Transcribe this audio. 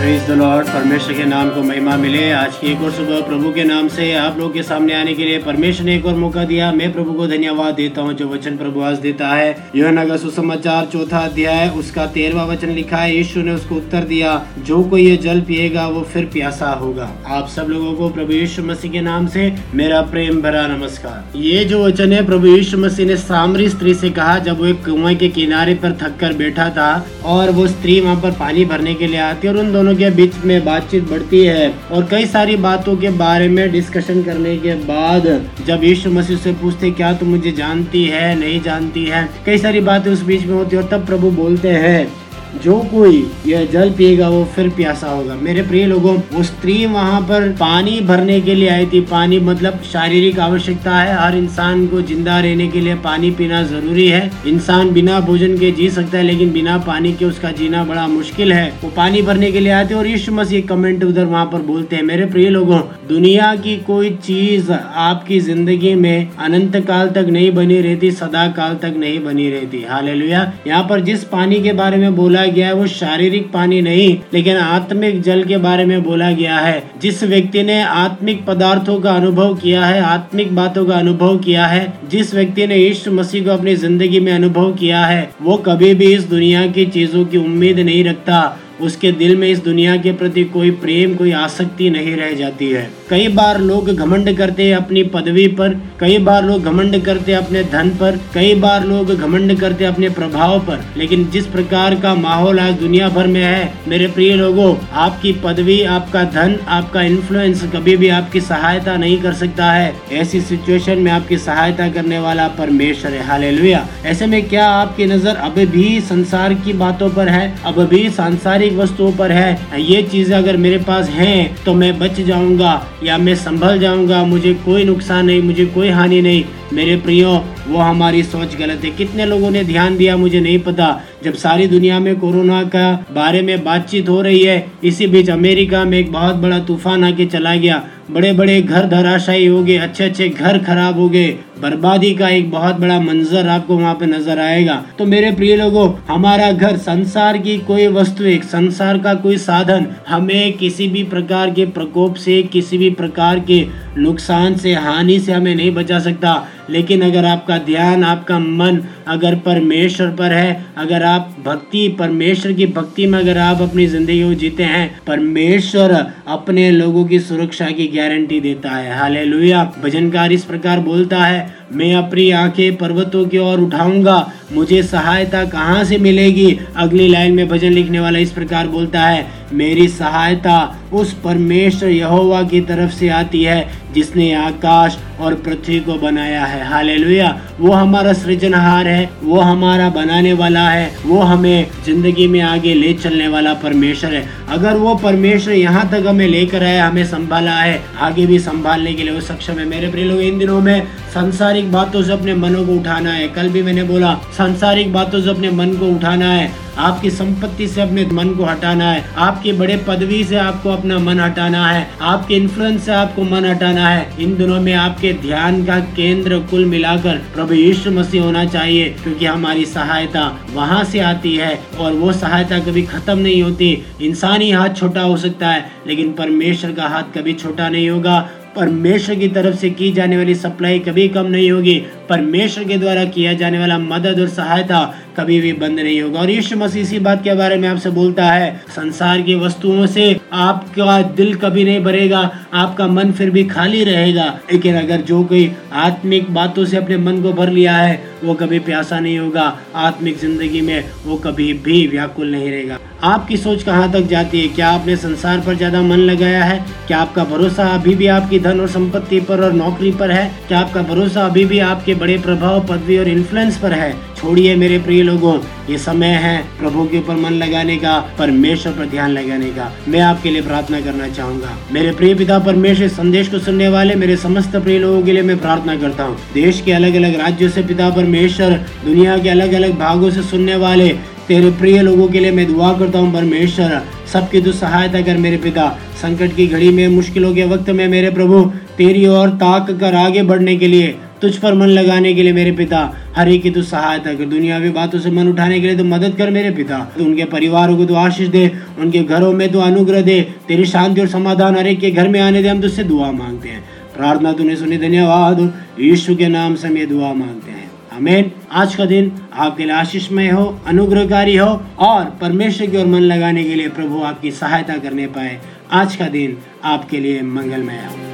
Praise the Lord परमेश्वर के नाम को महिमा मिले। आज की एक और सुबह प्रभु के नाम से आप लोग के सामने आने के लिए परमेश्वर ने एक और मौका दिया। मैं प्रभु को धन्यवाद देता हूँ, जो वचन प्रभु आज देता है। योना का सुसमाचार चौथा अध्याय, उसका तेरवा वचन लिखा है। यीशु ने उसको उत्तर दिया, जो कोई ये जल पिएगा, वो फिर प्यासा होगा। आप सब लोगों को प्रभु यीशु मसीह के नाम से मेरा प्रेम भरा नमस्कार। ये जो वचन है, प्रभु यीशु मसीह ने सामरी स्त्री से कहा, जब वो एक कुएँ के किनारे पर थक कर बैठा था और वो स्त्री वहाँ पर पानी भरने के लिए आती और उन दोनों के बीच में बातचीत बढ़ती है और कई सारी बातों के बारे में डिस्कशन करने के बाद जब यीशु मसीह से पूछते, क्या तुम मुझे जानती है, नहीं जानती है? कई सारी बातें उस बीच में होती है और तब प्रभु बोलते हैं जो कोई यह जल पिएगा, वो फिर प्यासा होगा। मेरे प्रिय लोगों, वो स्त्री वहाँ पर पानी भरने के लिए आई थी। पानी मतलब शारीरिक आवश्यकता है। हर इंसान को ज़िंदा रहने के लिए पानी पीना ज़रूरी है। इंसान बिना भोजन के जी सकता है, लेकिन बिना पानी के उसका जीना बड़ा मुश्किल है। वो पानी भरने के लिए आते और यीशु मसीह कमेंट उधर वहाँ पर बोलते हैं, मेरे प्रिय लोगों, दुनिया की कोई चीज़ आपकी ज़िंदगी में अनंत काल तक नहीं बनी रहती, सदा काल तक नहीं बनी रहती। हाल यहाँ पर जिस पानी के बारे में बोला बोला गया है, वो शारीरिक पानी नहीं, लेकिन आत्मिक जल के बारे में बोला गया है। जिस व्यक्ति ने आत्मिक पदार्थों का अनुभव किया है, आत्मिक बातों का अनुभव किया है, जिस व्यक्ति ने यीशु मसीह को अपनी ज़िंदगी में अनुभव किया है, वो कभी भी इस दुनिया की चीज़ों की उम्मीद नहीं रखता। उसके दिल में इस दुनिया के प्रति कोई प्रेम, कोई आसक्ति नहीं रह जाती है। कई बार लोग घमंड करते हैं अपनी पदवी पर, कई बार लोग घमंड करते अपने धन पर, कई बार लोग घमंड करते अपने प्रभाव पर। लेकिन जिस प्रकार का माहौल आज दुनिया भर में है, मेरे प्रिय लोगों, आपकी पदवी, आपका धन, आपका इन्फ्लुएंस कभी भी आपकी सहायता नहीं कर सकता है। ऐसी सिचुएशन में आपकी सहायता करने वाला परमेश्वर है। हाल ऐसे में क्या आपकी नज़र अभी भी संसार की बातों पर है? अब भी सांसारिक भौतिक वस्तुओं पर है। ये चीज़ें अगर मेरे पास हैं तो मैं बच जाऊँगा या मैं संभल जाऊँगा। मुझे कोई नुकसान नहीं, मुझे कोई हानि नहीं। मेरे प्रियो, वो हमारी सोच गलत है। कितने लोगों ने ध्यान दिया, मुझे नहीं पता। जब सारी दुनिया में कोरोना का बारे में बातचीत हो रही है, इसी बीच अमेरिका में एक बहुत बड़ा तूफ़ान आके चला गया। बड़े बड़े घर धराशायी हो गए अच्छे अच्छे घर खराब हो गए। बर्बादी का एक बहुत बड़ा मंजर आपको वहाँ पे नज़र आएगा। तो मेरे प्रिय लोगों, हमारा घर संसार की कोई वस्तु, एक संसार का कोई साधन, हमें किसी भी प्रकार के प्रकोप से, किसी भी प्रकार के नुकसान से, हानि से हमें नहीं बचा सकता। लेकिन अगर आपका ध्यान, आपका मन अगर परमेश्वर पर है, अगर आप भक्ति, परमेश्वर की भक्ति में अगर आप अपनी ज़िंदगी को जीते हैं, परमेश्वर अपने लोगों की सुरक्षा की गारंटी देता है। हाल भजनकार इस प्रकार बोलता है मैं अपनी आँखें पर्वतों की ओर उठाऊँगा। मुझे सहायता कहाँ से मिलेगी? अगली लाइन में भजन लिखने वाला इस प्रकार बोलता है, मेरी सहायता उस परमेश्वर यहोवा की तरफ़ से आती है, जिसने आकाश और पृथ्वी को बनाया है। हाले वो हमारा सृजनहार है, वो हमारा बनाने वाला है, वो हमें ज़िंदगी में आगे ले चलने वाला परमेश्वर है। अगर वो परमेश्वर यहाँ तक हमें लेकर आया, हमें संभाला है, आगे भी संभालने के लिए वो सक्षम है। मेरे प्रिय लोग, इन दिनों में संसारिक बातों से अपने मनों को उठाना है। कल भी मैंने बोला, सांसारिक बातों से अपने मन को उठाना है। आपकी संपत्ति से अपने मन को हटाना है। आपके बड़े पदवी से आपको अपना मन हटाना है। आपके इन्फ्लुएंस से आपको मन हटाना है। इन दिनों में आपके ध्यान का केंद्र कुल मिलाकर प्रभु यीशु मसीह होना चाहिए, क्योंकि हमारी सहायता वहाँ से आती है और वो सहायता कभी खत्म नहीं होती। इंसानी हाथ छोटा हो सकता है, लेकिन परमेश्वर का हाथ कभी छोटा नहीं होगा। परमेश्वर की तरफ़ से की जाने वाली सप्लाई कभी कम नहीं होगी। परमेश्वर के द्वारा किया जाने वाला मदद और सहायता कभी भी बंद नहीं होगा। और यीशु मसीह इसी बात के बारे में आपसे बोलता है, संसार की वस्तुओं से आपका दिल कभी नहीं भरेगा, आपका मन फिर भी खाली रहेगा। लेकिन अगर जो कोई आत्मिक बातों से अपने मन को भर लिया है, वो कभी प्यासा नहीं होगा, आत्मिक ज़िंदगी में वो कभी भी व्याकुल नहीं रहेगा। आपकी सोच कहाँ तक जाती है? क्या आपने संसार पर ज़्यादा मन लगाया है? क्या आपका भरोसा अभी भी आपकी धन और संपत्ति पर और नौकरी पर है? क्या आपका भरोसा अभी भी आपके बड़े प्रभाव, पदवी और इन्फ्लुएंस पर है? छोड़िए मेरे प्रिय लोगों, ये समय है प्रभु के ऊपर मन लगाने का, परमेश्वर पर ध्यान लगाने का। मैं आपके लिए प्रार्थना करना चाहूँगा। मेरे प्रिय पिता परमेश्वर संदेश को सुनने वाले मेरे समस्त प्रिय लोगों के लिए मैं प्रार्थना करता हूँ। देश के अलग अलग राज्यों से पिता परमेश्वर, दुनिया के अलग अलग भागों से सुनने वाले तेरे प्रिय लोगों के लिए मैं दुआ करता हूँ, परमेश्वर, सबकी तो सहायता कर मेरे पिता। संकट की घड़ी में, मुश्किलों के वक्त में मेरे प्रभु, तेरी ओर ताक कर आगे बढ़ने के लिए तुझ पर मन लगाने के लिए मेरे पिता, हर की तू सहायता कर। दुनियावी बातों से मन उठाने के लिए तो मदद कर मेरे पिता। तो उनके परिवारों को तो आशीष दे, उनके घरों में तो अनुग्रह दे। तेरी शांति और समाधान हर के घर में आने दे, हम तुझसे दुआ मांगते हैं। प्रार्थना तूने सुनी, धन्यवाद। यीशु के नाम से मैं दुआ मांगते हैं। अमेन आज का दिन आपके लिए आशीषमय हो, अनुग्रहकारी हो और परमेश्वर की ओर मन लगाने के लिए प्रभु आपकी सहायता करने पाए। आज का दिन आपके लिए मंगलमय हो।